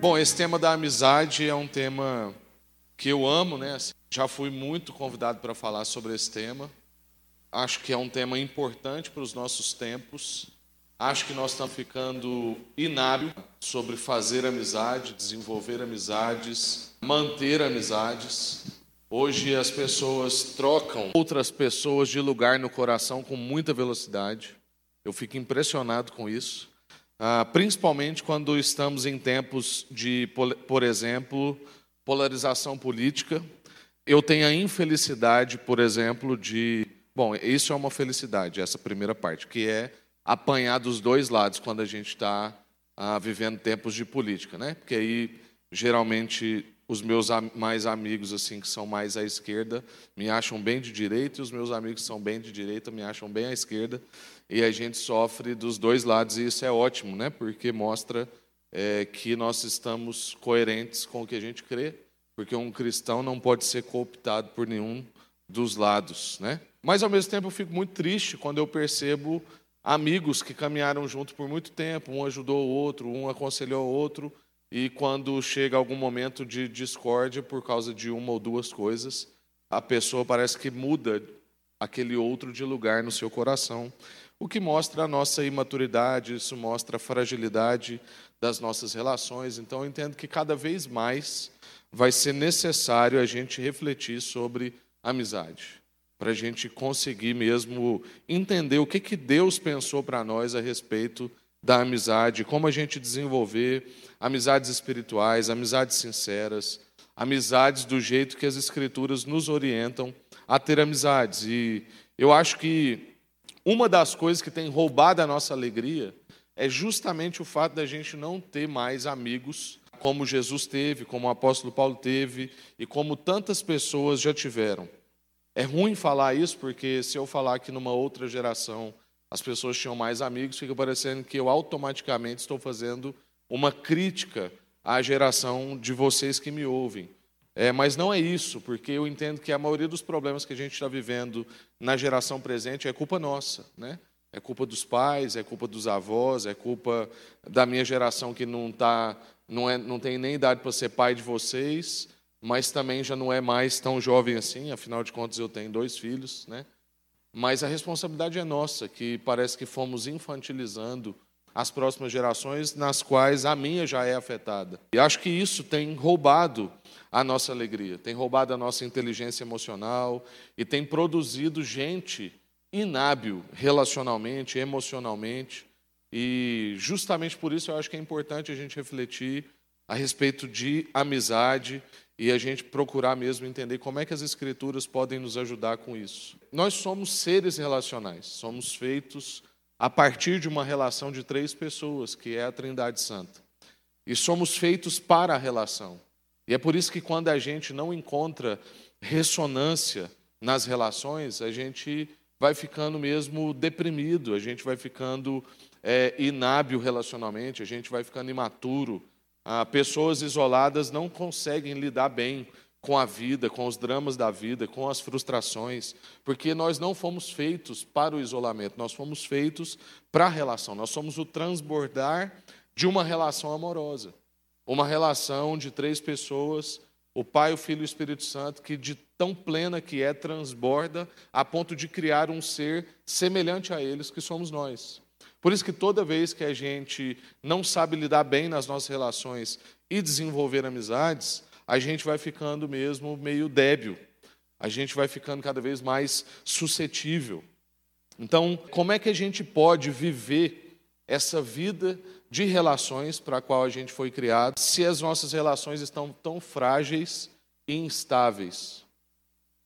Bom, esse tema da amizade é um tema que eu amo, né? Já fui muito convidado para falar sobre esse tema. Acho que é um tema importante para os nossos tempos. Acho que nós estamos ficando inábil sobre fazer amizade, desenvolver amizades, manter amizades. Hoje as pessoas trocam outras pessoas de lugar no coração com muita velocidade. Eu fico impressionado com isso. Ah, principalmente quando estamos em tempos de, por exemplo, polarização política. Eu tenho a infelicidade, por exemplo, de. Bom, isso é uma felicidade, essa primeira parte, que é apanhar dos dois lados quando a gente está ah, vivendo tempos de política, né? Porque aí, geralmente, os meus mais amigos, assim, que são mais à esquerda, me acham bem de direita, e os meus amigos que são bem de direita me acham bem à esquerda e a gente sofre dos dois lados, e isso é ótimo, né? porque mostra é, que nós estamos coerentes com o que a gente crê, porque um cristão não pode ser cooptado por nenhum dos lados. Né? Mas, ao mesmo tempo, eu fico muito triste quando eu percebo amigos que caminharam junto por muito tempo, um ajudou o outro, um aconselhou o outro, e quando chega algum momento de discórdia por causa de uma ou duas coisas, a pessoa parece que muda aquele outro de lugar no seu coração o que mostra a nossa imaturidade, isso mostra a fragilidade das nossas relações. Então, eu entendo que cada vez mais vai ser necessário a gente refletir sobre amizade, para a gente conseguir mesmo entender o que, que Deus pensou para nós a respeito da amizade, como a gente desenvolver amizades espirituais, amizades sinceras, amizades do jeito que as Escrituras nos orientam a ter amizades. E eu acho que uma das coisas que tem roubado a nossa alegria é justamente o fato da gente não ter mais amigos como Jesus teve, como o apóstolo Paulo teve e como tantas pessoas já tiveram. É ruim falar isso, porque se eu falar que numa outra geração as pessoas tinham mais amigos, fica parecendo que eu automaticamente estou fazendo uma crítica à geração de vocês que me ouvem. É, mas não é isso, porque eu entendo que a maioria dos problemas que a gente está vivendo na geração presente é culpa nossa, né? É culpa dos pais, é culpa dos avós, é culpa da minha geração que não tá, não, é, não tem nem idade para ser pai de vocês, mas também já não é mais tão jovem assim. Afinal de contas, eu tenho dois filhos, né? Mas a responsabilidade é nossa, que parece que fomos infantilizando as próximas gerações, nas quais a minha já é afetada. E acho que isso tem roubado a nossa alegria, tem roubado a nossa inteligência emocional e tem produzido gente inábil relacionalmente, emocionalmente. E justamente por isso eu acho que é importante a gente refletir a respeito de amizade e a gente procurar mesmo entender como é que as escrituras podem nos ajudar com isso. Nós somos seres relacionais, somos feitos a partir de uma relação de três pessoas, que é a Trindade Santa. E somos feitos para a relação. E é por isso que quando a gente não encontra ressonância nas relações, a gente vai ficando mesmo deprimido, a gente vai ficando é, inábil relacionalmente, a gente vai ficando imaturo. Ah, pessoas isoladas não conseguem lidar bem com a vida, com os dramas da vida, com as frustrações, porque nós não fomos feitos para o isolamento, nós fomos feitos para a relação, nós somos o transbordar de uma relação amorosa. Uma relação de três pessoas, o Pai, o Filho e o Espírito Santo, que de tão plena que é, transborda a ponto de criar um ser semelhante a eles, que somos nós. Por isso que toda vez que a gente não sabe lidar bem nas nossas relações e desenvolver amizades, a gente vai ficando mesmo meio débil. A gente vai ficando cada vez mais suscetível. Então, como é que a gente pode viver essa vida de relações para a qual a gente foi criado, se as nossas relações estão tão frágeis e instáveis.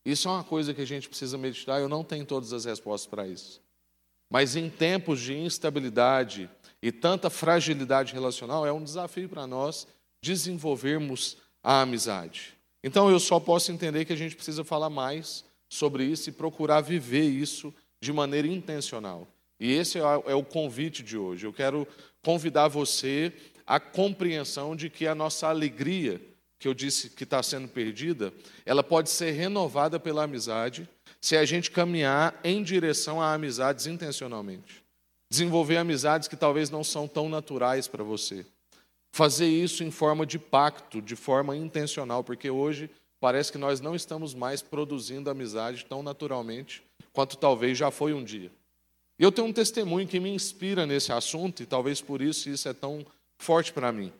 Isso é uma coisa que a gente precisa meditar, eu não tenho todas as respostas para isso. Mas em tempos de instabilidade e tanta fragilidade relacional, é um desafio para nós desenvolvermos a amizade. Então eu só posso entender que a gente precisa falar mais sobre isso e procurar viver isso de maneira intencional. E esse é o convite de hoje. Eu quero convidar você à compreensão de que a nossa alegria, que eu disse que está sendo perdida, ela pode ser renovada pela amizade se a gente caminhar em direção a amizades intencionalmente. Desenvolver amizades que talvez não são tão naturais para você. Fazer isso em forma de pacto, de forma intencional, porque hoje parece que nós não estamos mais produzindo amizade tão naturalmente quanto talvez já foi um dia. Eu tenho um testemunho que me inspira nesse assunto, e talvez por isso isso é tão forte para mim.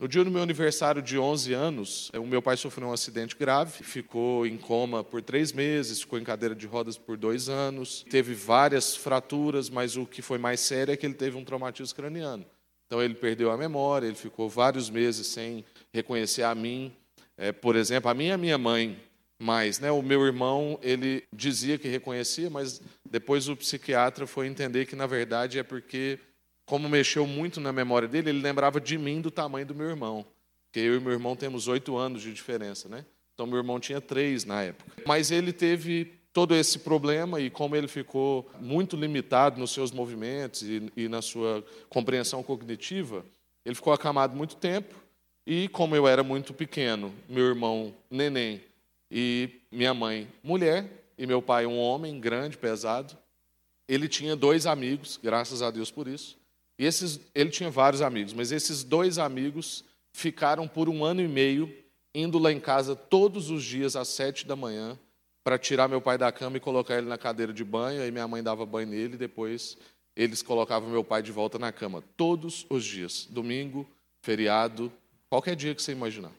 No dia do meu aniversário de 11 anos, o meu pai sofreu um acidente grave, ficou em coma por três meses, ficou em cadeira de rodas por dois anos, teve várias fraturas, mas o que foi mais sério é que ele teve um traumatismo craniano. Então ele perdeu a memória, ele ficou vários meses sem reconhecer a mim, é, por exemplo, a mim e a minha mãe, mais, né? O meu irmão, ele dizia que reconhecia, mas depois o psiquiatra foi entender que na verdade é porque como mexeu muito na memória dele, ele lembrava de mim do tamanho do meu irmão, porque eu e meu irmão temos oito anos de diferença, né? Então meu irmão tinha três na época. Mas ele teve todo esse problema e como ele ficou muito limitado nos seus movimentos e, e na sua compreensão cognitiva, ele ficou acamado muito tempo. E como eu era muito pequeno, meu irmão neném e minha mãe, mulher, e meu pai, um homem grande, pesado. Ele tinha dois amigos, graças a Deus por isso. E esses, ele tinha vários amigos, mas esses dois amigos ficaram por um ano e meio indo lá em casa todos os dias às sete da manhã para tirar meu pai da cama e colocar ele na cadeira de banho. Aí minha mãe dava banho nele e depois eles colocavam meu pai de volta na cama. Todos os dias, domingo, feriado, qualquer dia que você imaginar.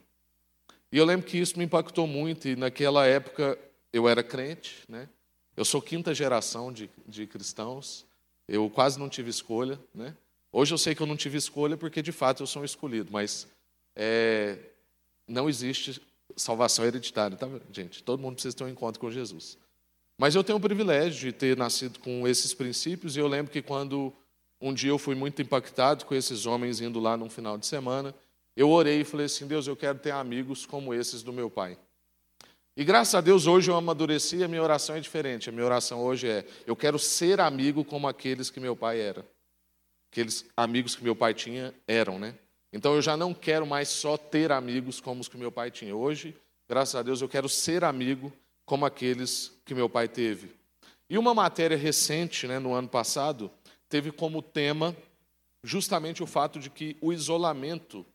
E eu lembro que isso me impactou muito, e naquela época eu era crente, né? Eu sou quinta geração de, de cristãos, eu quase não tive escolha, né? Hoje eu sei que eu não tive escolha porque de fato eu sou um escolhido, mas é, não existe salvação hereditária, tá, gente? Todo mundo precisa ter um encontro com Jesus. Mas eu tenho o privilégio de ter nascido com esses princípios, e eu lembro que quando um dia eu fui muito impactado com esses homens indo lá num final de semana, eu orei e falei assim: Deus, eu quero ter amigos como esses do meu pai. E graças a Deus hoje eu amadureci e a minha oração é diferente. A minha oração hoje é: eu quero ser amigo como aqueles que meu pai era. Aqueles amigos que meu pai tinha eram, né? Então eu já não quero mais só ter amigos como os que meu pai tinha. Hoje, graças a Deus, eu quero ser amigo como aqueles que meu pai teve. E uma matéria recente, né, no ano passado, teve como tema justamente o fato de que o isolamento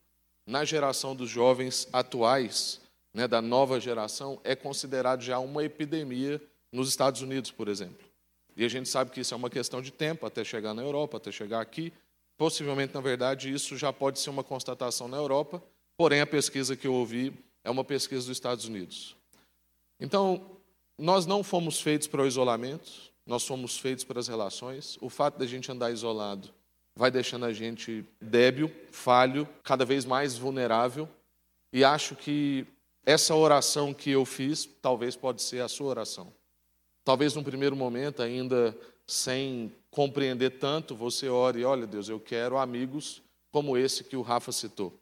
na geração dos jovens atuais, né, da nova geração, é considerado já uma epidemia nos Estados Unidos, por exemplo. E a gente sabe que isso é uma questão de tempo até chegar na Europa, até chegar aqui. Possivelmente, na verdade, isso já pode ser uma constatação na Europa, porém, a pesquisa que eu ouvi é uma pesquisa dos Estados Unidos. Então, nós não fomos feitos para o isolamento, nós fomos feitos para as relações. O fato da gente andar isolado vai deixando a gente débil, falho, cada vez mais vulnerável. E acho que essa oração que eu fiz, talvez pode ser a sua oração. Talvez num primeiro momento, ainda sem compreender tanto, você ore, olha Deus, eu quero amigos como esse que o Rafa citou.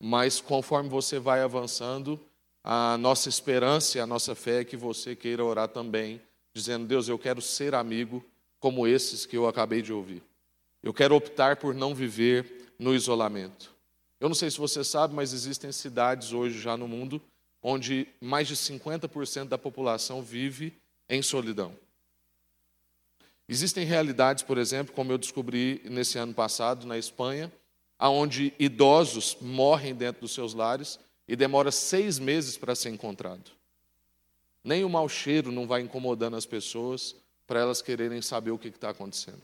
Mas conforme você vai avançando, a nossa esperança e a nossa fé é que você queira orar também, dizendo: Deus, eu quero ser amigo como esses que eu acabei de ouvir. Eu quero optar por não viver no isolamento. Eu não sei se você sabe, mas existem cidades hoje já no mundo onde mais de 50% da população vive em solidão. Existem realidades, por exemplo, como eu descobri nesse ano passado na Espanha, aonde idosos morrem dentro dos seus lares e demora seis meses para ser encontrado. Nem o mau cheiro não vai incomodando as pessoas para elas quererem saber o que está acontecendo.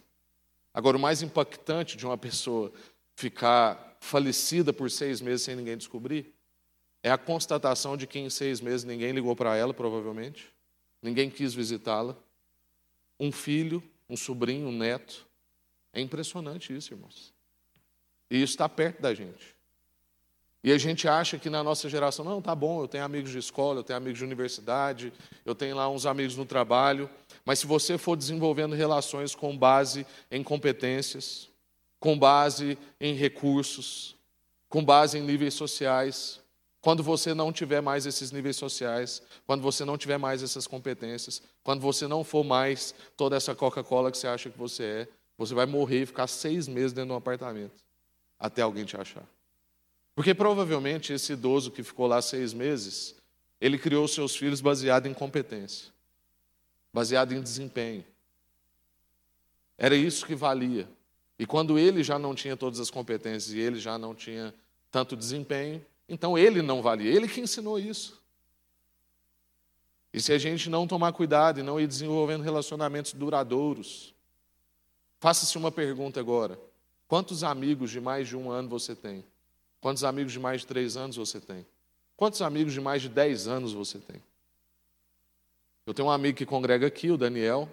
Agora, o mais impactante de uma pessoa ficar falecida por seis meses sem ninguém descobrir é a constatação de que em seis meses ninguém ligou para ela, provavelmente, ninguém quis visitá-la, um filho, um sobrinho, um neto. É impressionante isso, irmãos. E isso está perto da gente. E a gente acha que na nossa geração, não, tá bom, eu tenho amigos de escola, eu tenho amigos de universidade, eu tenho lá uns amigos no trabalho. Mas se você for desenvolvendo relações com base em competências, com base em recursos, com base em níveis sociais, quando você não tiver mais esses níveis sociais, quando você não tiver mais essas competências, quando você não for mais toda essa Coca-Cola que você acha que você é, você vai morrer e ficar seis meses dentro de um apartamento até alguém te achar. Porque provavelmente esse idoso que ficou lá seis meses, ele criou seus filhos baseado em competência, baseado em desempenho. Era isso que valia. E quando ele já não tinha todas as competências e ele já não tinha tanto desempenho, então ele não valia. Ele que ensinou isso. E se a gente não tomar cuidado e não ir desenvolvendo relacionamentos duradouros, faça-se uma pergunta agora: quantos amigos de mais de um ano você tem? Quantos amigos de mais de três anos você tem? Quantos amigos de mais de dez anos você tem? Eu tenho um amigo que congrega aqui, o Daniel,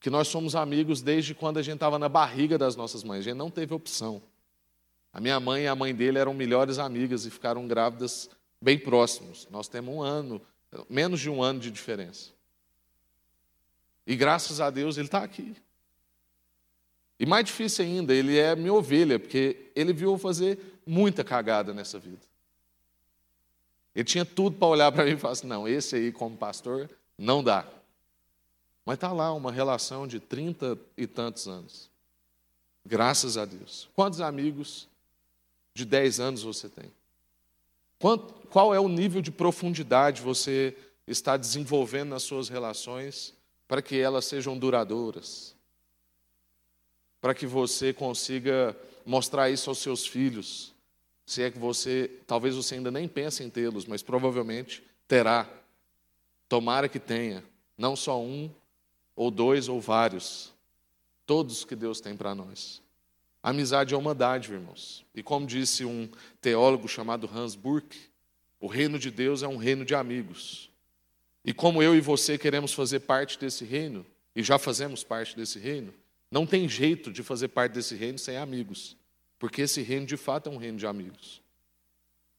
que nós somos amigos desde quando a gente estava na barriga das nossas mães. A gente não teve opção. A minha mãe e a mãe dele eram melhores amigas e ficaram grávidas bem próximos. Nós temos um ano, menos de um ano de diferença. E graças a Deus ele está aqui. E mais difícil ainda, ele é minha ovelha, porque ele viu eu fazer muita cagada nessa vida. Ele tinha tudo para olhar para mim e falar assim: não, esse aí, como pastor, não dá. Mas está lá uma relação de trinta e tantos anos. Graças a Deus. Quantos amigos de dez anos você tem? Qual é o nível de profundidade você está desenvolvendo nas suas relações para que elas sejam duradouras? Para que você consiga mostrar isso aos seus filhos? Se é que você, talvez você ainda nem pense em tê-los, mas provavelmente terá. Tomara que tenha, não só um, ou dois, ou vários. Todos que Deus tem para nós. Amizade é uma dádiva, irmãos. E como disse um teólogo chamado Hans Burke, o reino de Deus é um reino de amigos. E como eu e você queremos fazer parte desse reino, e já fazemos parte desse reino, não tem jeito de fazer parte desse reino sem amigos. Porque esse reino de fato é um reino de amigos.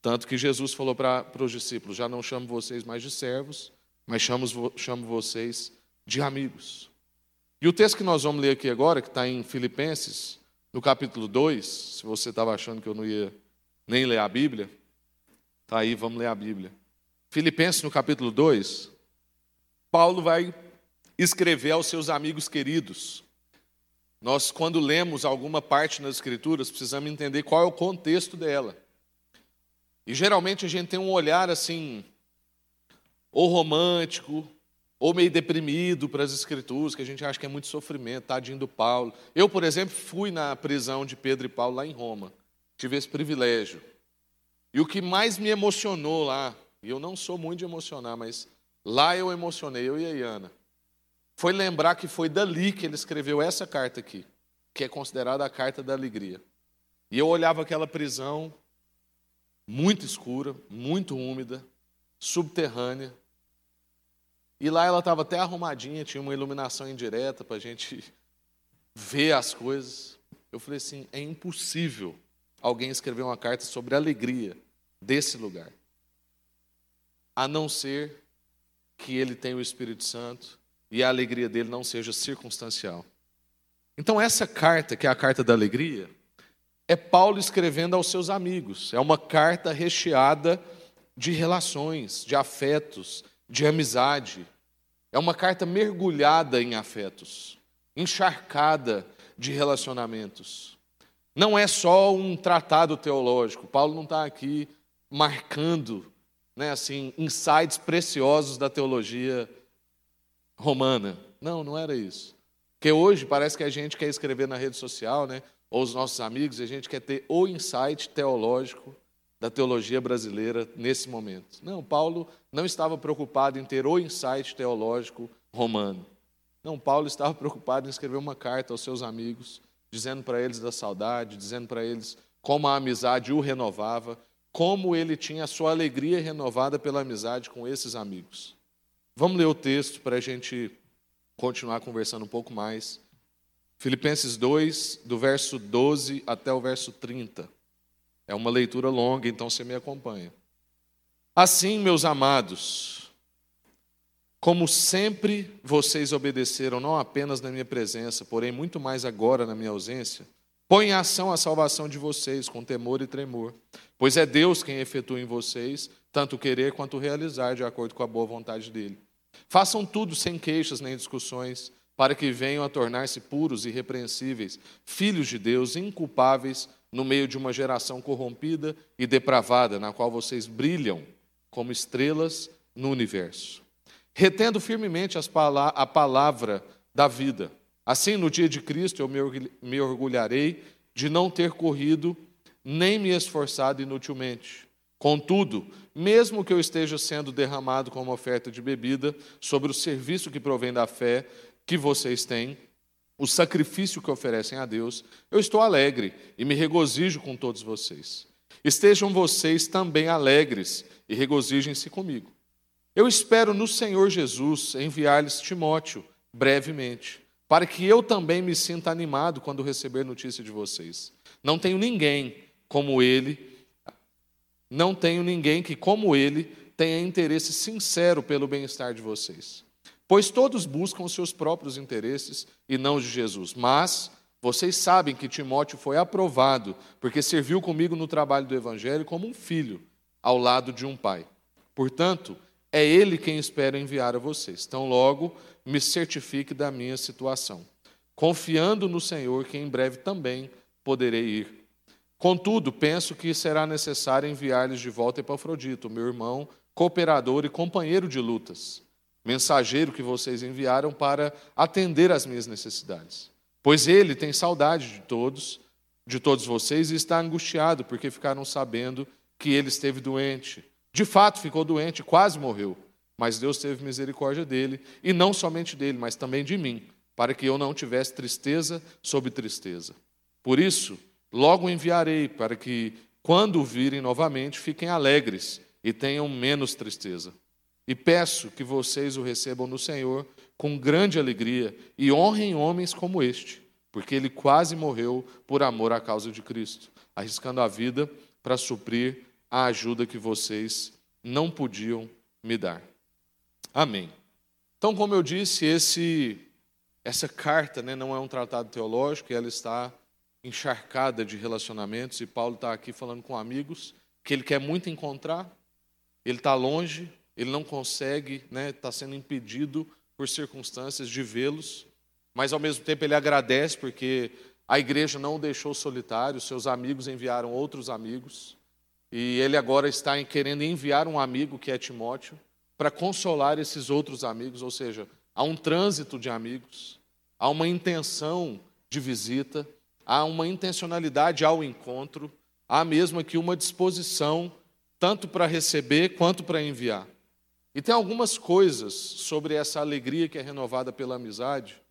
Tanto que Jesus falou para os discípulos: Já não chamo vocês mais de servos, mas chamo, chamo vocês de amigos. E o texto que nós vamos ler aqui agora, que está em Filipenses, no capítulo 2, se você estava achando que eu não ia nem ler a Bíblia, está aí, vamos ler a Bíblia. Filipenses, no capítulo 2, Paulo vai escrever aos seus amigos queridos. Nós, quando lemos alguma parte nas Escrituras, precisamos entender qual é o contexto dela. E geralmente a gente tem um olhar assim, ou romântico, ou meio deprimido para as Escrituras, que a gente acha que é muito sofrimento, tadinho do Paulo. Eu, por exemplo, fui na prisão de Pedro e Paulo lá em Roma, tive esse privilégio. E o que mais me emocionou lá, e eu não sou muito de emocionar, mas lá eu emocionei, eu e a Iana foi lembrar que foi dali que ele escreveu essa carta aqui, que é considerada a carta da alegria. E eu olhava aquela prisão muito escura, muito úmida, subterrânea. E lá ela estava até arrumadinha, tinha uma iluminação indireta para a gente ver as coisas. Eu falei assim: é impossível alguém escrever uma carta sobre a alegria desse lugar, a não ser que ele tenha o Espírito Santo e a alegria dele não seja circunstancial. Então, essa carta, que é a carta da alegria, é Paulo escrevendo aos seus amigos. É uma carta recheada de relações, de afetos, de amizade. É uma carta mergulhada em afetos, encharcada de relacionamentos. Não é só um tratado teológico. Paulo não está aqui marcando, né, assim, insights preciosos da teologia romana. Não, não era isso. Porque hoje parece que a gente quer escrever na rede social, né? ou os nossos amigos, a gente quer ter o insight teológico da teologia brasileira nesse momento. Não, Paulo não estava preocupado em ter o insight teológico romano. Não, Paulo estava preocupado em escrever uma carta aos seus amigos, dizendo para eles da saudade, dizendo para eles como a amizade o renovava, como ele tinha a sua alegria renovada pela amizade com esses amigos. Vamos ler o texto para a gente continuar conversando um pouco mais. Filipenses 2, do verso 12 até o verso 30. É uma leitura longa, então você me acompanha. Assim, meus amados, como sempre vocês obedeceram, não apenas na minha presença, porém muito mais agora na minha ausência, põe em ação a salvação de vocês com temor e tremor, pois é Deus quem efetua em vocês tanto querer quanto realizar de acordo com a boa vontade dele. Façam tudo sem queixas nem discussões, para que venham a tornar-se puros e irrepreensíveis, filhos de Deus, inculpáveis no meio de uma geração corrompida e depravada, na qual vocês brilham como estrelas no universo. Retendo firmemente a palavra da vida, Assim, no dia de Cristo, eu me orgulharei de não ter corrido nem me esforçado inutilmente. Contudo, mesmo que eu esteja sendo derramado como oferta de bebida sobre o serviço que provém da fé que vocês têm, o sacrifício que oferecem a Deus, eu estou alegre e me regozijo com todos vocês. Estejam vocês também alegres e regozijem-se comigo. Eu espero no Senhor Jesus enviar-lhes Timóteo brevemente, para que eu também me sinta animado quando receber notícia de vocês. Não tenho ninguém como ele, não tenho ninguém que, como ele, tenha interesse sincero pelo bem-estar de vocês. Pois todos buscam os seus próprios interesses e não os de Jesus. Mas vocês sabem que Timóteo foi aprovado, porque serviu comigo no trabalho do Evangelho como um filho, ao lado de um pai. Portanto, é ele quem espero enviar a vocês. Então, logo, me certifique da minha situação, confiando no Senhor que em breve também poderei ir. Contudo, penso que será necessário enviar-lhes de volta Epafrodito, meu irmão, cooperador e companheiro de lutas, mensageiro que vocês enviaram para atender às minhas necessidades. Pois ele tem saudade de todos, de todos vocês, e está angustiado, porque ficaram sabendo que ele esteve doente. De fato, ficou doente, quase morreu. Mas Deus teve misericórdia dele, e não somente dele, mas também de mim, para que eu não tivesse tristeza sobre tristeza. Por isso, logo enviarei, para que, quando o virem novamente, fiquem alegres e tenham menos tristeza. E peço que vocês o recebam no Senhor com grande alegria e honrem homens como este, porque ele quase morreu por amor à causa de Cristo, arriscando a vida para suprir a ajuda que vocês não podiam me dar. Amém. Então, como eu disse, esse, essa carta né, não é um tratado teológico, ela está encharcada de relacionamentos, e Paulo está aqui falando com amigos que ele quer muito encontrar, ele está longe, ele não consegue, está né, tá sendo impedido por circunstâncias de vê-los, mas ao mesmo tempo ele agradece porque a igreja não o deixou solitário, seus amigos enviaram outros amigos, e ele agora está querendo enviar um amigo que é Timóteo para consolar esses outros amigos, ou seja, há um trânsito de amigos, há uma intenção de visita, há uma intencionalidade ao encontro, há mesmo aqui uma disposição tanto para receber quanto para enviar. E tem algumas coisas sobre essa alegria que é renovada pela amizade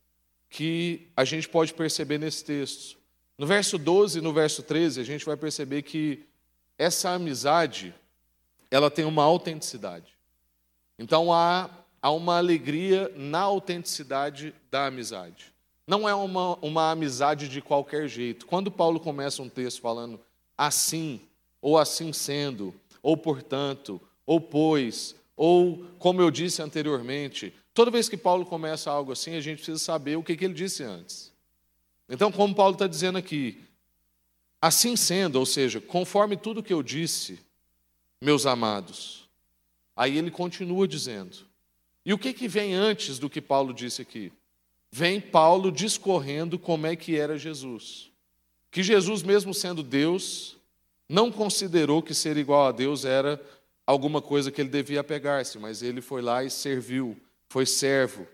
que a gente pode perceber nesse texto. No verso 12 e no verso 13, a gente vai perceber que essa amizade, ela tem uma autenticidade. Então há, há uma alegria na autenticidade da amizade. Não é uma, uma amizade de qualquer jeito. Quando Paulo começa um texto falando assim, ou assim sendo, ou portanto, ou pois, ou, como eu disse anteriormente, toda vez que Paulo começa algo assim, a gente precisa saber o que, que ele disse antes. Então, como Paulo está dizendo aqui, assim sendo, ou seja, conforme tudo que eu disse, meus amados, aí ele continua dizendo. E o que, que vem antes do que Paulo disse aqui? Vem Paulo discorrendo como é que era Jesus. Que Jesus, mesmo sendo Deus, não considerou que ser igual a Deus era alguma coisa que ele devia pegar-se, mas ele foi lá e serviu, foi servo,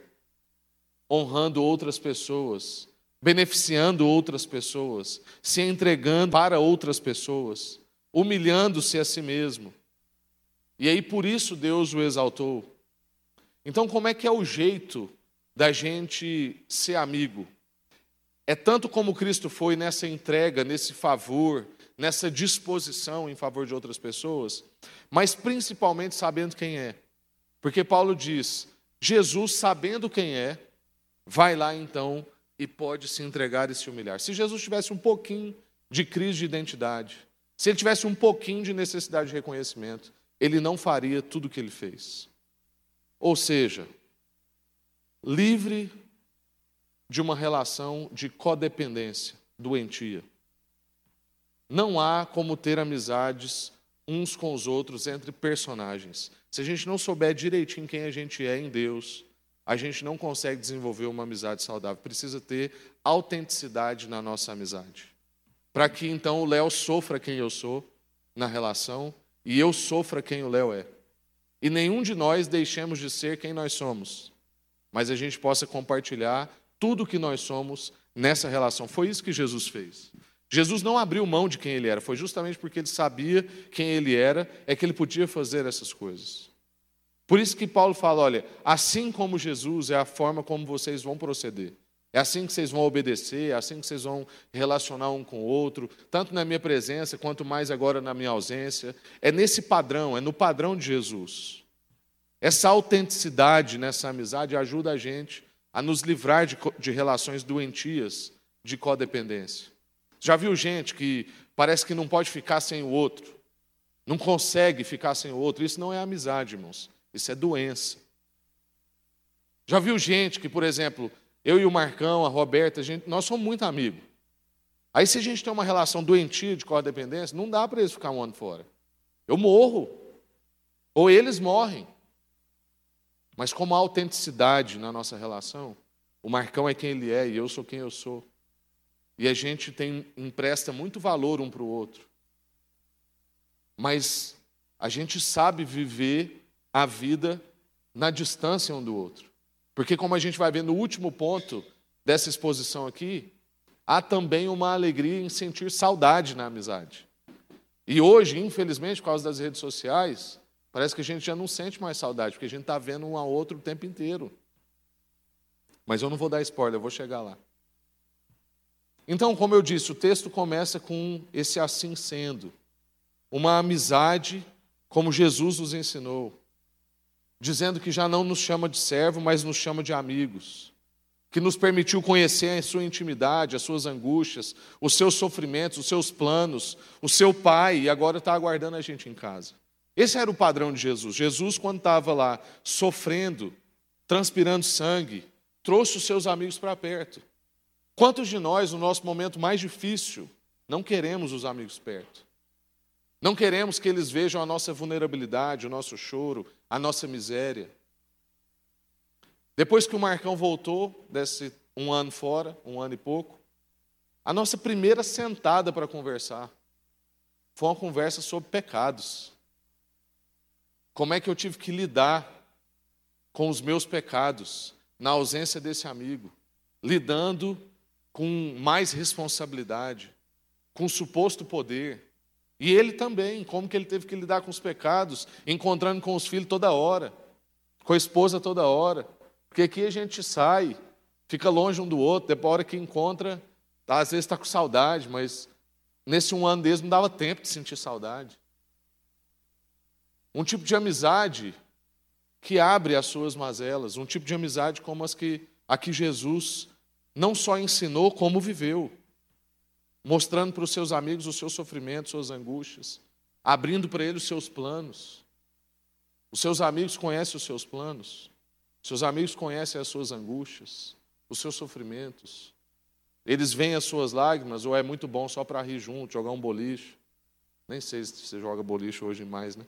honrando outras pessoas, beneficiando outras pessoas, se entregando para outras pessoas, humilhando-se a si mesmo. E aí por isso Deus o exaltou. Então, como é que é o jeito da gente ser amigo? É tanto como Cristo foi nessa entrega, nesse favor, nessa disposição em favor de outras pessoas, mas principalmente sabendo quem é. Porque Paulo diz: Jesus, sabendo quem é, vai lá então e pode se entregar e se humilhar. Se Jesus tivesse um pouquinho de crise de identidade, se ele tivesse um pouquinho de necessidade de reconhecimento, ele não faria tudo o que ele fez. Ou seja, livre de uma relação de codependência doentia. Não há como ter amizades uns com os outros entre personagens. Se a gente não souber direitinho quem a gente é em Deus, a gente não consegue desenvolver uma amizade saudável. Precisa ter autenticidade na nossa amizade. Para que então o Léo sofra quem eu sou na relação e eu sofra quem o Léo é. E nenhum de nós deixemos de ser quem nós somos, mas a gente possa compartilhar tudo que nós somos nessa relação. Foi isso que Jesus fez. Jesus não abriu mão de quem ele era, foi justamente porque ele sabia quem ele era, é que ele podia fazer essas coisas. Por isso que Paulo fala: olha, assim como Jesus é a forma como vocês vão proceder. É assim que vocês vão obedecer, é assim que vocês vão relacionar um com o outro, tanto na minha presença quanto mais agora na minha ausência. É nesse padrão, é no padrão de Jesus. Essa autenticidade nessa amizade ajuda a gente a nos livrar de, de relações doentias de codependência. Já viu gente que parece que não pode ficar sem o outro, não consegue ficar sem o outro? Isso não é amizade, irmãos. Isso é doença. Já viu gente que, por exemplo, eu e o Marcão, a Roberta, a gente, nós somos muito amigos. Aí, se a gente tem uma relação doentia de codependência, não dá para eles ficar um ano fora. Eu morro. Ou eles morrem. Mas como há autenticidade na nossa relação, o Marcão é quem ele é e eu sou quem eu sou. E a gente tem empresta muito valor um para o outro. Mas a gente sabe viver a vida na distância um do outro. Porque, como a gente vai ver no último ponto dessa exposição aqui, há também uma alegria em sentir saudade na amizade. E hoje, infelizmente, por causa das redes sociais, parece que a gente já não sente mais saudade, porque a gente está vendo um ao outro o tempo inteiro. Mas eu não vou dar spoiler, eu vou chegar lá. Então, como eu disse, o texto começa com esse assim sendo. Uma amizade como Jesus nos ensinou dizendo que já não nos chama de servo, mas nos chama de amigos, que nos permitiu conhecer a sua intimidade, as suas angústias, os seus sofrimentos, os seus planos, o seu pai, e agora está aguardando a gente em casa. Esse era o padrão de Jesus. Jesus, quando estava lá sofrendo, transpirando sangue, trouxe os seus amigos para perto. Quantos de nós, no nosso momento mais difícil, não queremos os amigos perto? Não queremos que eles vejam a nossa vulnerabilidade, o nosso choro, a nossa miséria. Depois que o Marcão voltou, desse um ano fora, um ano e pouco, a nossa primeira sentada para conversar foi uma conversa sobre pecados. Como é que eu tive que lidar com os meus pecados na ausência desse amigo, lidando com mais responsabilidade, com suposto poder, e ele também, como que ele teve que lidar com os pecados, encontrando com os filhos toda hora, com a esposa toda hora. Porque aqui a gente sai, fica longe um do outro, depois a hora que encontra, às vezes está com saudade, mas nesse um ano deles não dava tempo de sentir saudade. Um tipo de amizade que abre as suas mazelas, um tipo de amizade como as que aqui Jesus não só ensinou, como viveu mostrando para os seus amigos os seus sofrimentos, suas angústias, abrindo para eles os seus planos. Os seus amigos conhecem os seus planos, seus amigos conhecem as suas angústias, os seus sofrimentos. Eles veem as suas lágrimas, ou é muito bom só para rir junto, jogar um boliche. Nem sei se você joga boliche hoje mais, né?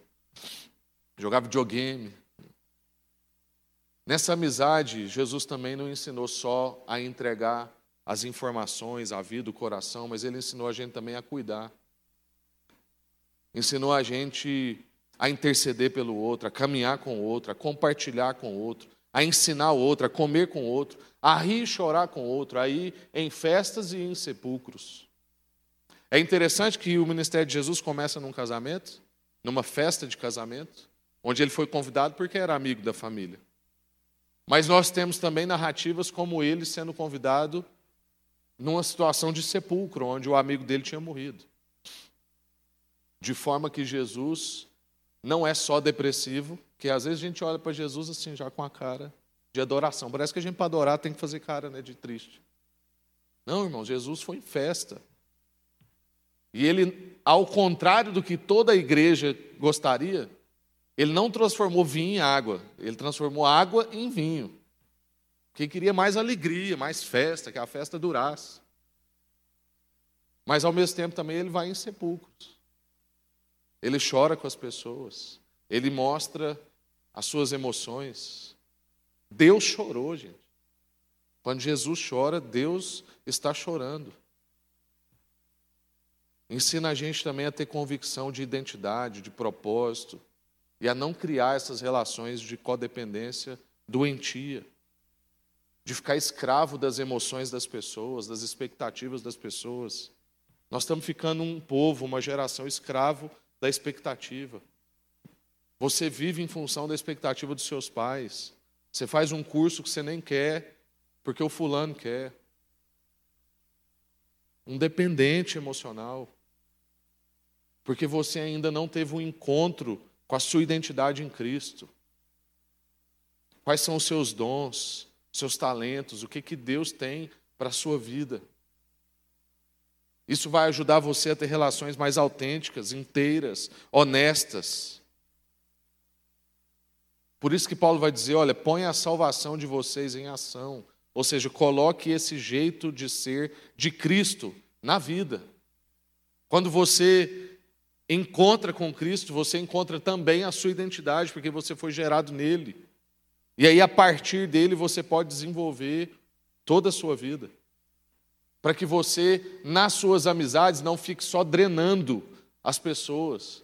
Jogar videogame. Nessa amizade, Jesus também não ensinou só a entregar as informações, a vida, o coração, mas ele ensinou a gente também a cuidar. Ensinou a gente a interceder pelo outro, a caminhar com o outro, a compartilhar com o outro, a ensinar o outro, a comer com o outro, a rir e chorar com o outro, a ir em festas e em sepulcros. É interessante que o ministério de Jesus começa num casamento, numa festa de casamento, onde ele foi convidado porque era amigo da família. Mas nós temos também narrativas como ele sendo convidado numa situação de sepulcro, onde o amigo dele tinha morrido. De forma que Jesus não é só depressivo, que às vezes a gente olha para Jesus assim, já com a cara de adoração. Parece que a gente, para adorar, tem que fazer cara né, de triste. Não, irmão, Jesus foi em festa. E ele, ao contrário do que toda a igreja gostaria, ele não transformou vinho em água, ele transformou água em vinho. Porque queria mais alegria, mais festa, que a festa durasse. Mas ao mesmo tempo também ele vai em sepulcros. Ele chora com as pessoas. Ele mostra as suas emoções. Deus chorou, gente. Quando Jesus chora, Deus está chorando. Ensina a gente também a ter convicção de identidade, de propósito, e a não criar essas relações de codependência doentia. de ficar escravo das emoções das pessoas, das expectativas das pessoas. Nós estamos ficando um povo, uma geração escravo da expectativa. Você vive em função da expectativa dos seus pais. Você faz um curso que você nem quer, porque o fulano quer. Um dependente emocional. Porque você ainda não teve um encontro com a sua identidade em Cristo. Quais são os seus dons, seus talentos, o que, que Deus tem para a sua vida. Isso vai ajudar você a ter relações mais autênticas, inteiras, honestas. Por isso que Paulo vai dizer: olha, põe a salvação de vocês em ação. Ou seja, coloque esse jeito de ser de Cristo na vida. Quando você encontra com Cristo, você encontra também a sua identidade, porque você foi gerado nele. E aí, a partir dele, você pode desenvolver toda a sua vida. Para que você, nas suas amizades, não fique só drenando as pessoas,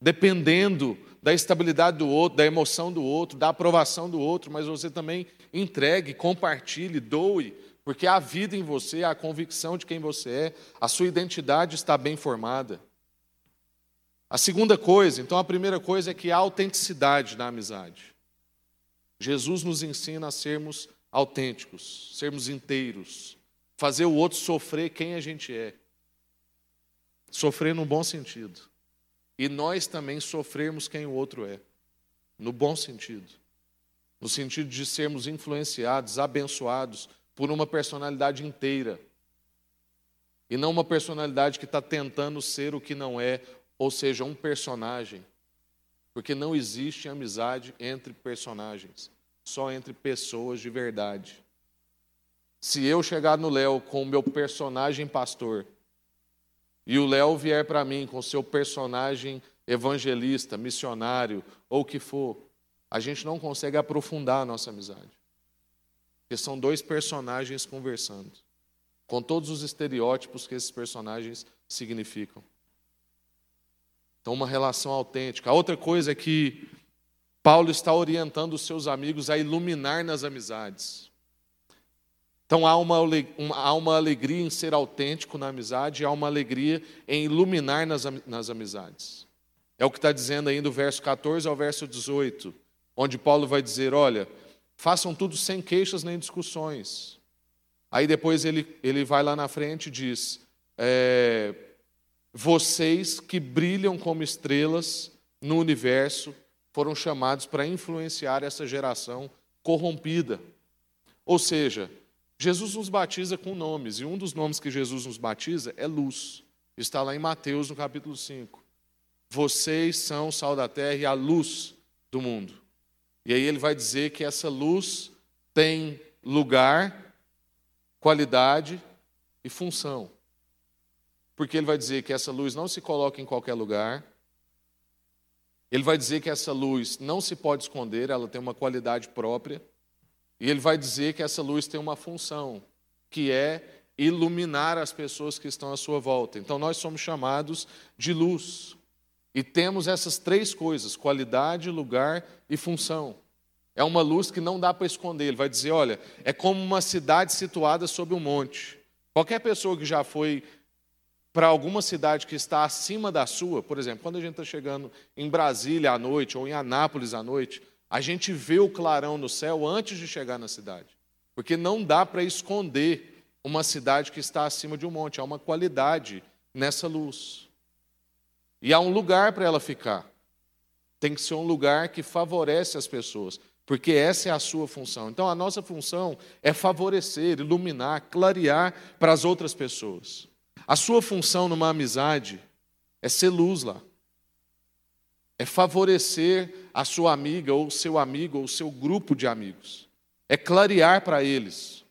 dependendo da estabilidade do outro, da emoção do outro, da aprovação do outro, mas você também entregue, compartilhe, doe, porque a vida em você, a convicção de quem você é, a sua identidade está bem formada. A segunda coisa, então a primeira coisa é que há autenticidade na amizade. Jesus nos ensina a sermos autênticos, sermos inteiros, fazer o outro sofrer quem a gente é. Sofrer no bom sentido. E nós também sofrermos quem o outro é, no bom sentido. No sentido de sermos influenciados, abençoados por uma personalidade inteira. E não uma personalidade que está tentando ser o que não é, ou seja, um personagem. Porque não existe amizade entre personagens, só entre pessoas de verdade. Se eu chegar no Léo com o meu personagem pastor, e o Léo vier para mim com o seu personagem evangelista, missionário, ou o que for, a gente não consegue aprofundar a nossa amizade. Porque são dois personagens conversando, com todos os estereótipos que esses personagens significam. Então, uma relação autêntica. A outra coisa é que Paulo está orientando os seus amigos a iluminar nas amizades. Então, há uma, há uma alegria em ser autêntico na amizade, e há uma alegria em iluminar nas, nas amizades. É o que está dizendo aí do verso 14 ao verso 18, onde Paulo vai dizer: olha, façam tudo sem queixas nem discussões. Aí depois ele, ele vai lá na frente e diz: é, vocês que brilham como estrelas no universo foram chamados para influenciar essa geração corrompida. Ou seja, Jesus nos batiza com nomes, e um dos nomes que Jesus nos batiza é luz. Está lá em Mateus, no capítulo 5. Vocês são o sal da terra e a luz do mundo. E aí ele vai dizer que essa luz tem lugar, qualidade e função porque ele vai dizer que essa luz não se coloca em qualquer lugar. Ele vai dizer que essa luz não se pode esconder, ela tem uma qualidade própria. E ele vai dizer que essa luz tem uma função, que é iluminar as pessoas que estão à sua volta. Então nós somos chamados de luz. E temos essas três coisas: qualidade, lugar e função. É uma luz que não dá para esconder. Ele vai dizer: olha, é como uma cidade situada sob um monte. Qualquer pessoa que já foi para alguma cidade que está acima da sua, por exemplo, quando a gente está chegando em Brasília à noite ou em Anápolis à noite, a gente vê o clarão no céu antes de chegar na cidade. Porque não dá para esconder uma cidade que está acima de um monte, há uma qualidade nessa luz. E há um lugar para ela ficar. Tem que ser um lugar que favorece as pessoas, porque essa é a sua função. Então a nossa função é favorecer, iluminar, clarear para as outras pessoas. A sua função numa amizade é ser luz lá. É favorecer a sua amiga, ou seu amigo, ou seu grupo de amigos. É clarear para eles.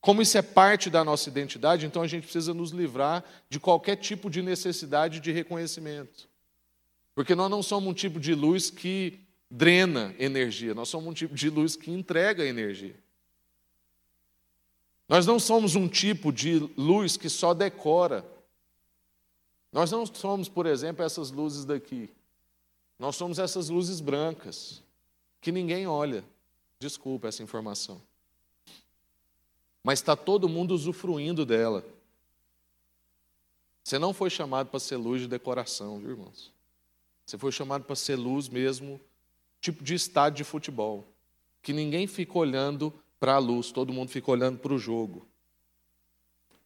Como isso é parte da nossa identidade, então a gente precisa nos livrar de qualquer tipo de necessidade de reconhecimento. Porque nós não somos um tipo de luz que drena energia, nós somos um tipo de luz que entrega energia. Nós não somos um tipo de luz que só decora. Nós não somos, por exemplo, essas luzes daqui. Nós somos essas luzes brancas, que ninguém olha. Desculpa essa informação. mas está todo mundo usufruindo dela. Você não foi chamado para ser luz de decoração, viu, irmãos? Você foi chamado para ser luz mesmo, tipo de estádio de futebol. Que ninguém fica olhando para a luz, todo mundo fica olhando para o jogo.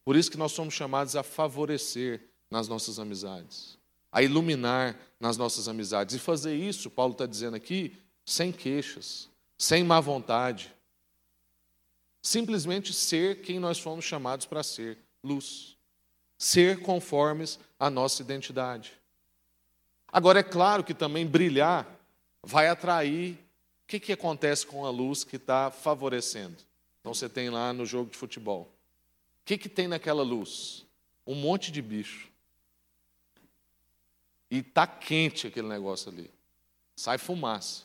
Por isso que nós somos chamados a favorecer nas nossas amizades, a iluminar nas nossas amizades. E fazer isso, Paulo está dizendo aqui, sem queixas, sem má vontade. Simplesmente ser quem nós fomos chamados para ser luz ser conformes à nossa identidade. Agora, é claro que também brilhar vai atrair. O que, que acontece com a luz que está favorecendo? Então, você tem lá no jogo de futebol. O que, que tem naquela luz? Um monte de bicho. E está quente aquele negócio ali. Sai fumaça.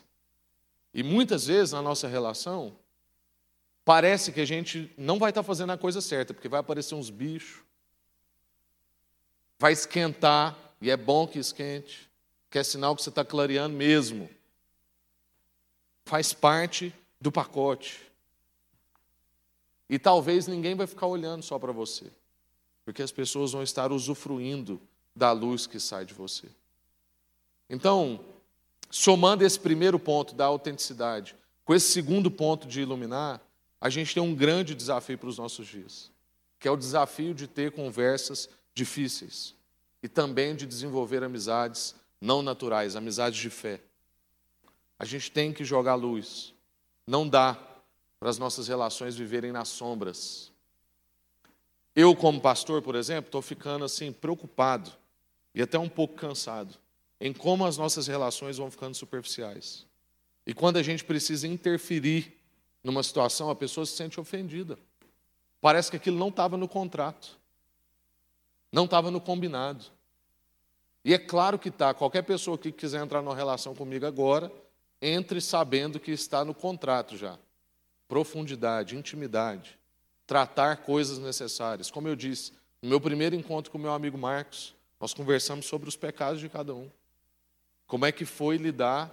E muitas vezes na nossa relação, parece que a gente não vai estar tá fazendo a coisa certa, porque vai aparecer uns bichos, vai esquentar, e é bom que esquente, que é sinal que você está clareando mesmo. Faz parte do pacote. E talvez ninguém vai ficar olhando só para você, porque as pessoas vão estar usufruindo da luz que sai de você. Então, somando esse primeiro ponto da autenticidade com esse segundo ponto de iluminar, a gente tem um grande desafio para os nossos dias, que é o desafio de ter conversas difíceis e também de desenvolver amizades não naturais, amizades de fé. A gente tem que jogar luz. Não dá para as nossas relações viverem nas sombras. Eu, como pastor, por exemplo, estou ficando assim preocupado e até um pouco cansado em como as nossas relações vão ficando superficiais. E quando a gente precisa interferir numa situação, a pessoa se sente ofendida. Parece que aquilo não estava no contrato. Não estava no combinado. E é claro que está. Qualquer pessoa que quiser entrar numa relação comigo agora, entre sabendo que está no contrato já. Profundidade, intimidade, tratar coisas necessárias. Como eu disse, no meu primeiro encontro com meu amigo Marcos, nós conversamos sobre os pecados de cada um. Como é que foi lidar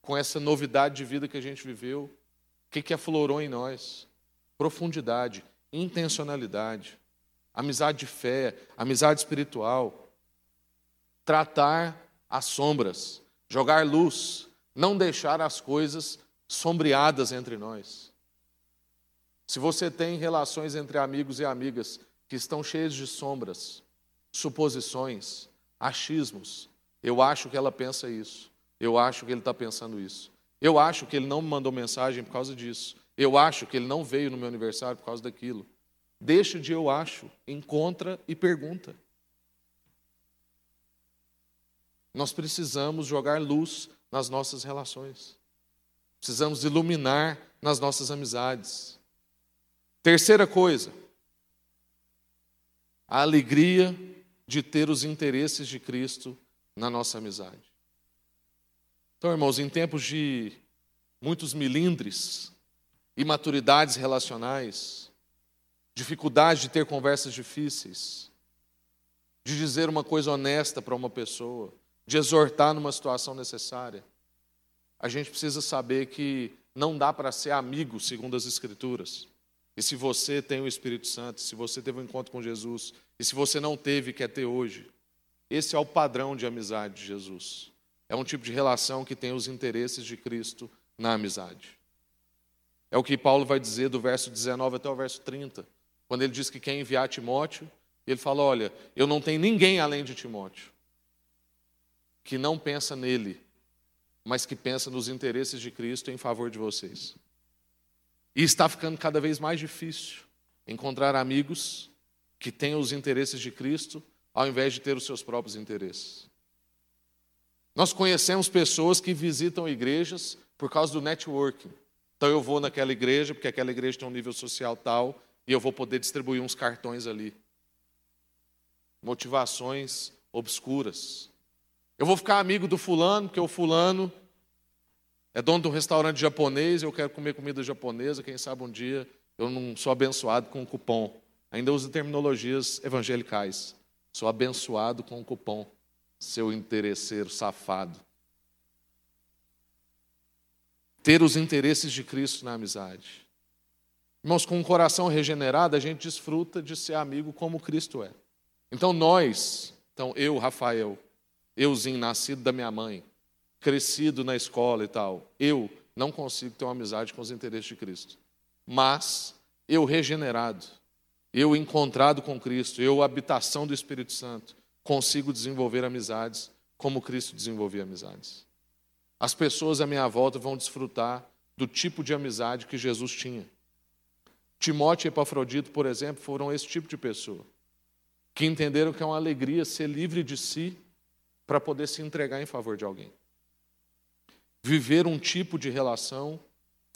com essa novidade de vida que a gente viveu? O que, que aflorou em nós? Profundidade, intencionalidade amizade de fé, amizade espiritual. Tratar as sombras, jogar luz, não deixar as coisas sombreadas entre nós. Se você tem relações entre amigos e amigas que estão cheias de sombras, suposições, achismos, eu acho que ela pensa isso. Eu acho que ele está pensando isso. Eu acho que ele não me mandou mensagem por causa disso. Eu acho que ele não veio no meu aniversário por causa daquilo. Deixa de eu acho, encontra e pergunta. Nós precisamos jogar luz nas nossas relações. Precisamos iluminar nas nossas amizades. Terceira coisa, a alegria de ter os interesses de Cristo na nossa amizade. Então, irmãos, em tempos de muitos milindres, imaturidades relacionais, dificuldade de ter conversas difíceis, de dizer uma coisa honesta para uma pessoa, de exortar numa situação necessária. A gente precisa saber que não dá para ser amigo segundo as Escrituras. E se você tem o Espírito Santo, se você teve um encontro com Jesus, e se você não teve, quer ter hoje, esse é o padrão de amizade de Jesus. É um tipo de relação que tem os interesses de Cristo na amizade. É o que Paulo vai dizer do verso 19 até o verso 30. Quando ele diz que quer enviar Timóteo, ele fala: Olha, eu não tenho ninguém além de Timóteo que não pensa nele, mas que pensa nos interesses de Cristo em favor de vocês. E está ficando cada vez mais difícil encontrar amigos que tenham os interesses de Cristo ao invés de ter os seus próprios interesses. Nós conhecemos pessoas que visitam igrejas por causa do networking. Então eu vou naquela igreja porque aquela igreja tem um nível social tal e eu vou poder distribuir uns cartões ali. Motivações obscuras. Eu vou ficar amigo do fulano, porque o fulano é dono de um restaurante japonês, eu quero comer comida japonesa, quem sabe um dia eu não sou abençoado com um cupom. Ainda uso terminologias evangelicais. Sou abençoado com um cupom, seu interesseiro safado. Ter os interesses de Cristo na amizade. Irmãos, com um coração regenerado, a gente desfruta de ser amigo como Cristo é. Então nós, então eu, Rafael, euzinho, nascido da minha mãe, crescido na escola e tal, eu não consigo ter uma amizade com os interesses de Cristo. Mas eu regenerado, eu encontrado com Cristo, eu habitação do Espírito Santo, consigo desenvolver amizades como Cristo desenvolvia amizades. As pessoas à minha volta vão desfrutar do tipo de amizade que Jesus tinha. Timóteo e Epafrodito, por exemplo, foram esse tipo de pessoa, que entenderam que é uma alegria ser livre de si para poder se entregar em favor de alguém. Viver um tipo de relação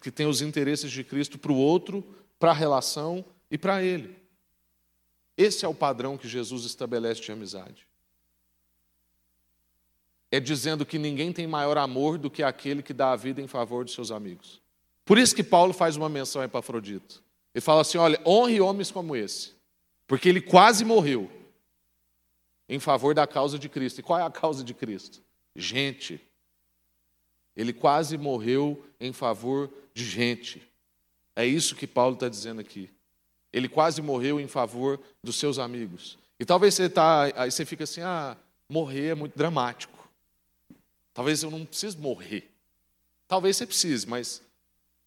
que tem os interesses de Cristo para o outro, para a relação e para ele. Esse é o padrão que Jesus estabelece de amizade. É dizendo que ninguém tem maior amor do que aquele que dá a vida em favor de seus amigos. Por isso que Paulo faz uma menção a Epafrodito. Ele fala assim: olha, honre homens como esse, porque ele quase morreu em favor da causa de Cristo. E qual é a causa de Cristo? Gente. Ele quase morreu em favor de gente. É isso que Paulo está dizendo aqui. Ele quase morreu em favor dos seus amigos. E talvez você tá, aí você fica assim, ah, morrer é muito dramático. Talvez eu não precise morrer. Talvez você precise, mas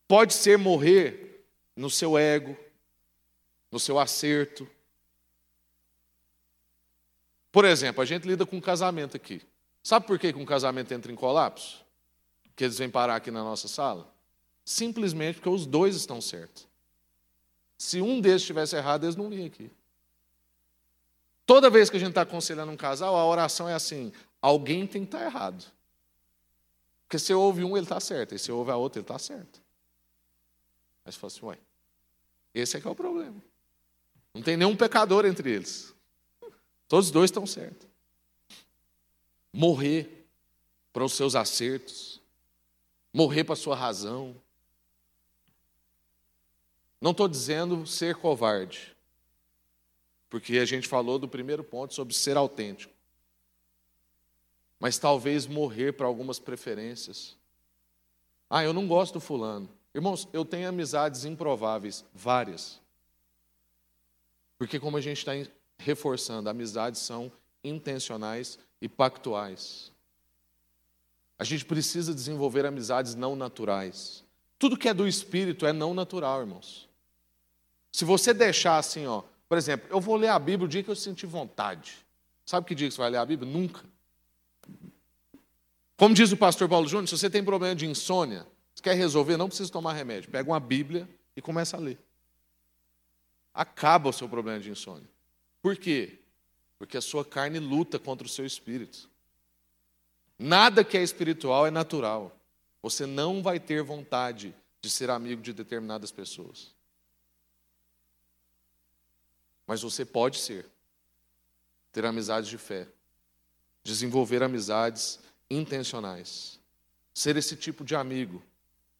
pode ser morrer no seu ego, no seu acerto. Por exemplo, a gente lida com casamento aqui. Sabe por que um casamento entra em colapso? Que eles vêm parar aqui na nossa sala? Simplesmente porque os dois estão certos. Se um deles estivesse errado, eles não vinham aqui. Toda vez que a gente está aconselhando um casal, a oração é assim: alguém tem que estar tá errado. Porque se ouve um, ele está certo. E se ouve a outra, ele está certo. Aí você fala assim, ué, esse é que é o problema. Não tem nenhum pecador entre eles. Todos os dois estão certos. Morrer para os seus acertos, morrer para a sua razão. Não estou dizendo ser covarde, porque a gente falou do primeiro ponto sobre ser autêntico. Mas talvez morrer para algumas preferências. Ah, eu não gosto do fulano. Irmãos, eu tenho amizades improváveis, várias. Porque, como a gente está reforçando, amizades são intencionais e pactuais. A gente precisa desenvolver amizades não naturais. Tudo que é do espírito é não natural, irmãos. Se você deixar assim, ó, por exemplo, eu vou ler a Bíblia o dia que eu sentir vontade. Sabe que dia que você vai ler a Bíblia? Nunca. Como diz o pastor Paulo Júnior, se você tem problema de insônia, quer resolver? Não precisa tomar remédio. Pega uma Bíblia e começa a ler. Acaba o seu problema de insônia. Por quê? Porque a sua carne luta contra o seu espírito. Nada que é espiritual é natural. Você não vai ter vontade de ser amigo de determinadas pessoas. Mas você pode ser. Ter amizades de fé. Desenvolver amizades intencionais. Ser esse tipo de amigo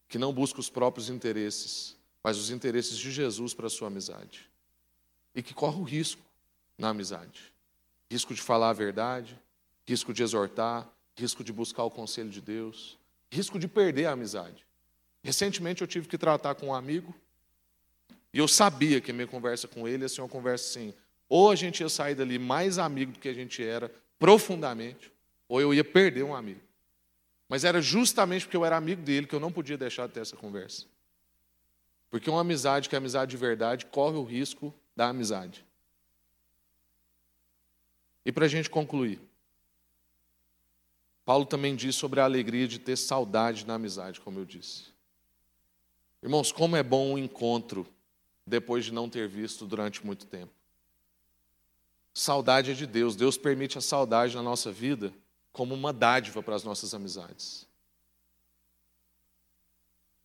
que não busca os próprios interesses, mas os interesses de Jesus para a sua amizade. E que corre o risco na amizade. Risco de falar a verdade, risco de exortar, risco de buscar o conselho de Deus, risco de perder a amizade. Recentemente eu tive que tratar com um amigo e eu sabia que a minha conversa com ele ia ser uma conversa assim, ou a gente ia sair dali mais amigo do que a gente era, profundamente, ou eu ia perder um amigo. Mas era justamente porque eu era amigo dele que eu não podia deixar de ter essa conversa. Porque uma amizade que é amizade de verdade corre o risco da amizade. E para a gente concluir, Paulo também diz sobre a alegria de ter saudade na amizade, como eu disse. Irmãos, como é bom um encontro depois de não ter visto durante muito tempo. Saudade é de Deus. Deus permite a saudade na nossa vida como uma dádiva para as nossas amizades.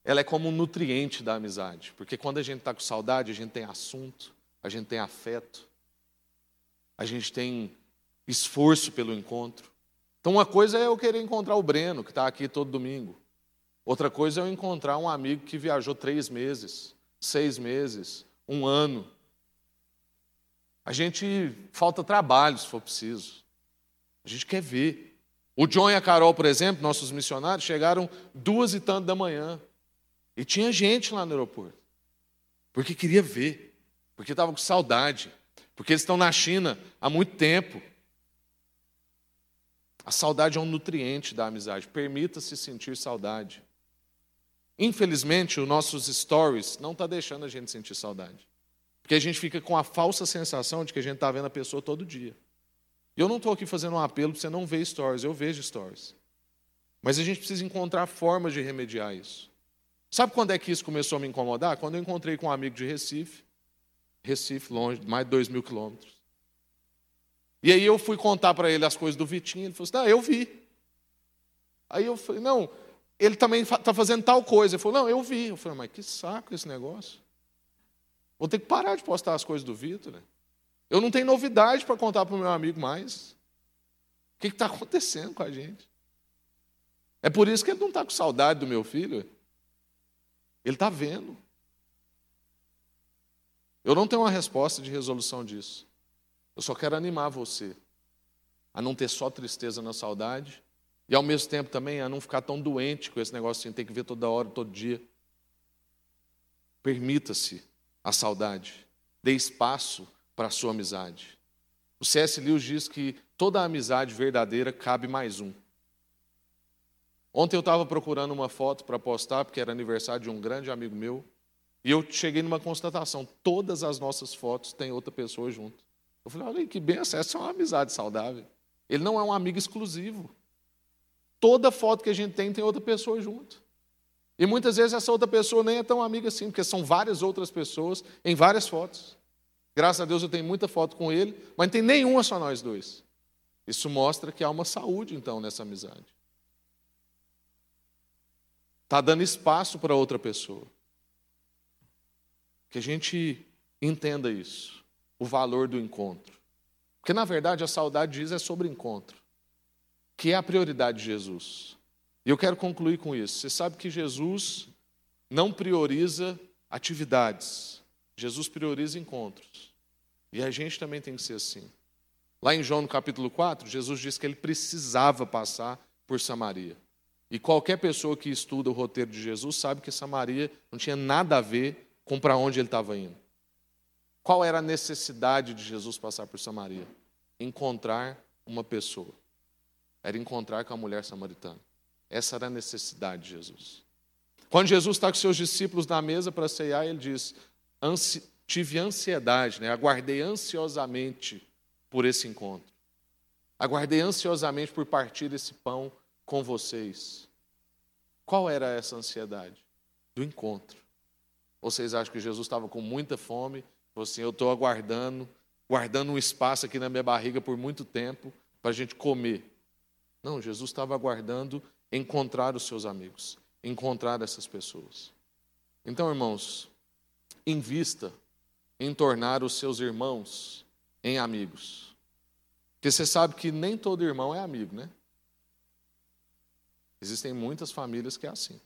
Ela é como um nutriente da amizade, porque quando a gente está com saudade, a gente tem assunto, a gente tem afeto, a gente tem esforço pelo encontro. Então, uma coisa é eu querer encontrar o Breno, que está aqui todo domingo. Outra coisa é eu encontrar um amigo que viajou três meses, seis meses, um ano. A gente falta trabalho, se for preciso. A gente quer ver. O John e a Carol, por exemplo, nossos missionários, chegaram duas e tanto da manhã. E tinha gente lá no aeroporto. porque queria ver, porque estava com saudade, porque eles estão na China há muito tempo. A saudade é um nutriente da amizade. Permita-se sentir saudade. Infelizmente, os nossos stories não estão tá deixando a gente sentir saudade. Porque a gente fica com a falsa sensação de que a gente está vendo a pessoa todo dia. E eu não estou aqui fazendo um apelo para você não ver stories, eu vejo stories. Mas a gente precisa encontrar formas de remediar isso. Sabe quando é que isso começou a me incomodar? Quando eu encontrei com um amigo de Recife, Recife, longe, mais de dois mil quilômetros. E aí eu fui contar para ele as coisas do Vitinho, ele falou assim, não, eu vi. Aí eu falei, não, ele também está fazendo tal coisa. Ele falou, não, eu vi. Eu falei, mas que saco esse negócio. Vou ter que parar de postar as coisas do Vitor. Né? Eu não tenho novidade para contar para o meu amigo mais. O que está acontecendo com a gente? É por isso que ele não está com saudade do meu filho. Ele está vendo. Eu não tenho uma resposta de resolução disso. Eu só quero animar você a não ter só tristeza na saudade e ao mesmo tempo também a não ficar tão doente com esse negócio de ter que ver toda hora, todo dia. Permita-se a saudade. Dê espaço para a sua amizade. O C.S. Lewis diz que toda amizade verdadeira cabe mais um. Ontem eu estava procurando uma foto para postar, porque era aniversário de um grande amigo meu, e eu cheguei numa constatação: todas as nossas fotos têm outra pessoa junto. Eu falei: olha que bem, essa é uma amizade saudável. Ele não é um amigo exclusivo. Toda foto que a gente tem tem outra pessoa junto. E muitas vezes essa outra pessoa nem é tão amiga assim, porque são várias outras pessoas em várias fotos. Graças a Deus eu tenho muita foto com ele, mas não tem nenhuma só nós dois. Isso mostra que há uma saúde, então, nessa amizade. Está dando espaço para outra pessoa. Que a gente entenda isso, o valor do encontro. Porque, na verdade, a saudade diz é sobre encontro que é a prioridade de Jesus. E eu quero concluir com isso. Você sabe que Jesus não prioriza atividades, Jesus prioriza encontros. E a gente também tem que ser assim. Lá em João no capítulo 4, Jesus disse que ele precisava passar por Samaria. E qualquer pessoa que estuda o roteiro de Jesus sabe que Samaria não tinha nada a ver com para onde ele estava indo. Qual era a necessidade de Jesus passar por Samaria? Encontrar uma pessoa era encontrar com a mulher samaritana. Essa era a necessidade de Jesus. Quando Jesus está com seus discípulos na mesa para ceiar, ele diz: Ansi tive ansiedade, né? aguardei ansiosamente por esse encontro. Aguardei ansiosamente por partir esse pão com vocês. Qual era essa ansiedade? Do encontro. Vocês acham que Jesus estava com muita fome? Falou assim: Eu estou aguardando, guardando um espaço aqui na minha barriga por muito tempo para a gente comer. Não, Jesus estava aguardando encontrar os seus amigos, encontrar essas pessoas. Então, irmãos, invista em tornar os seus irmãos em amigos. Porque você sabe que nem todo irmão é amigo, né? Existem muitas famílias que é assim.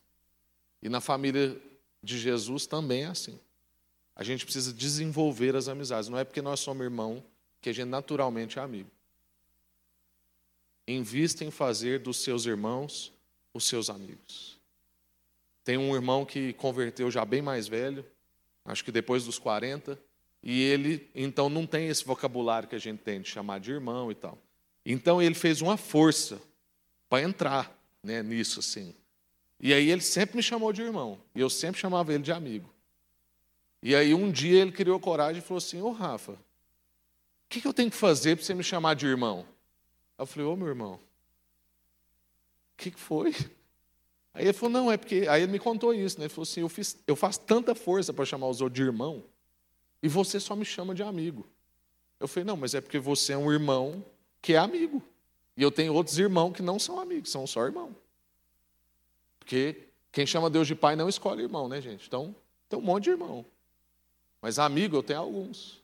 E na família de Jesus também é assim. A gente precisa desenvolver as amizades. Não é porque nós somos irmão que a gente naturalmente é amigo. Invista em fazer dos seus irmãos os seus amigos. Tem um irmão que converteu já bem mais velho, acho que depois dos 40, e ele então não tem esse vocabulário que a gente tem de chamar de irmão e tal. Então ele fez uma força para entrar né, nisso assim. E aí ele sempre me chamou de irmão, e eu sempre chamava ele de amigo. E aí um dia ele criou coragem e falou assim: Ô Rafa, o que, eu tenho que fazer para você me chamar de irmão? eu falei, ô meu irmão, o que, que foi? Aí ele falou, não, é porque. Aí ele me contou isso, né? Ele falou assim: eu, fiz, eu faço tanta força para chamar os outros de irmão, e você só me chama de amigo. Eu falei, não, mas é porque você é um irmão que é amigo. E eu tenho outros irmãos que não são amigos, são só irmão. Porque quem chama Deus de pai não escolhe irmão, né, gente? Então, tem um monte de irmão. Mas amigo eu tenho alguns.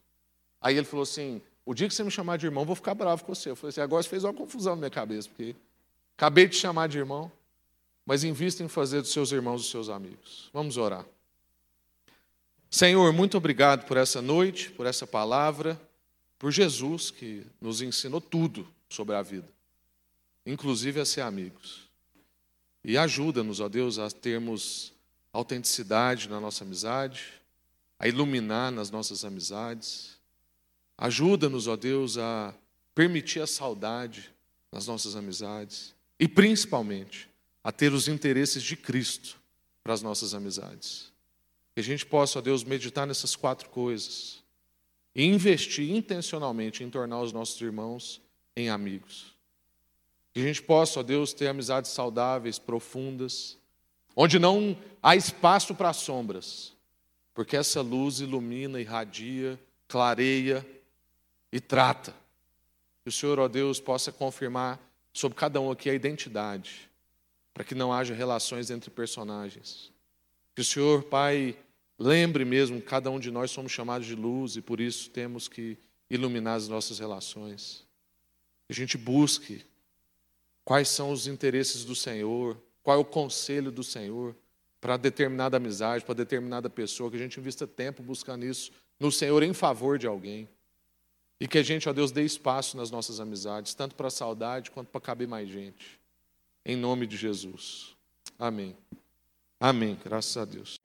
Aí ele falou assim: o dia que você me chamar de irmão, eu vou ficar bravo com você. Eu falei assim, agora você fez uma confusão na minha cabeça, porque acabei de chamar de irmão, mas invista em fazer dos seus irmãos os seus amigos. Vamos orar. Senhor, muito obrigado por essa noite, por essa palavra, por Jesus que nos ensinou tudo sobre a vida, inclusive a ser amigos. E ajuda-nos, ó Deus, a termos autenticidade na nossa amizade, a iluminar nas nossas amizades. Ajuda-nos, ó Deus, a permitir a saudade nas nossas amizades e, principalmente, a ter os interesses de Cristo para as nossas amizades. Que a gente possa, ó Deus, meditar nessas quatro coisas e investir intencionalmente em tornar os nossos irmãos em amigos. Que a gente possa, ó Deus, ter amizades saudáveis, profundas, onde não há espaço para sombras, porque essa luz ilumina, irradia, clareia e trata. Que o Senhor, ó Deus, possa confirmar sobre cada um aqui a identidade, para que não haja relações entre personagens. Que o Senhor, Pai, lembre mesmo, cada um de nós somos chamados de luz e por isso temos que iluminar as nossas relações. Que a gente busque quais são os interesses do Senhor, qual é o conselho do Senhor para determinada amizade, para determinada pessoa, que a gente invista tempo buscando isso no Senhor em favor de alguém. E que a gente, ó Deus, dê espaço nas nossas amizades, tanto para saudade quanto para caber mais gente. Em nome de Jesus. Amém. Amém. Graças a Deus.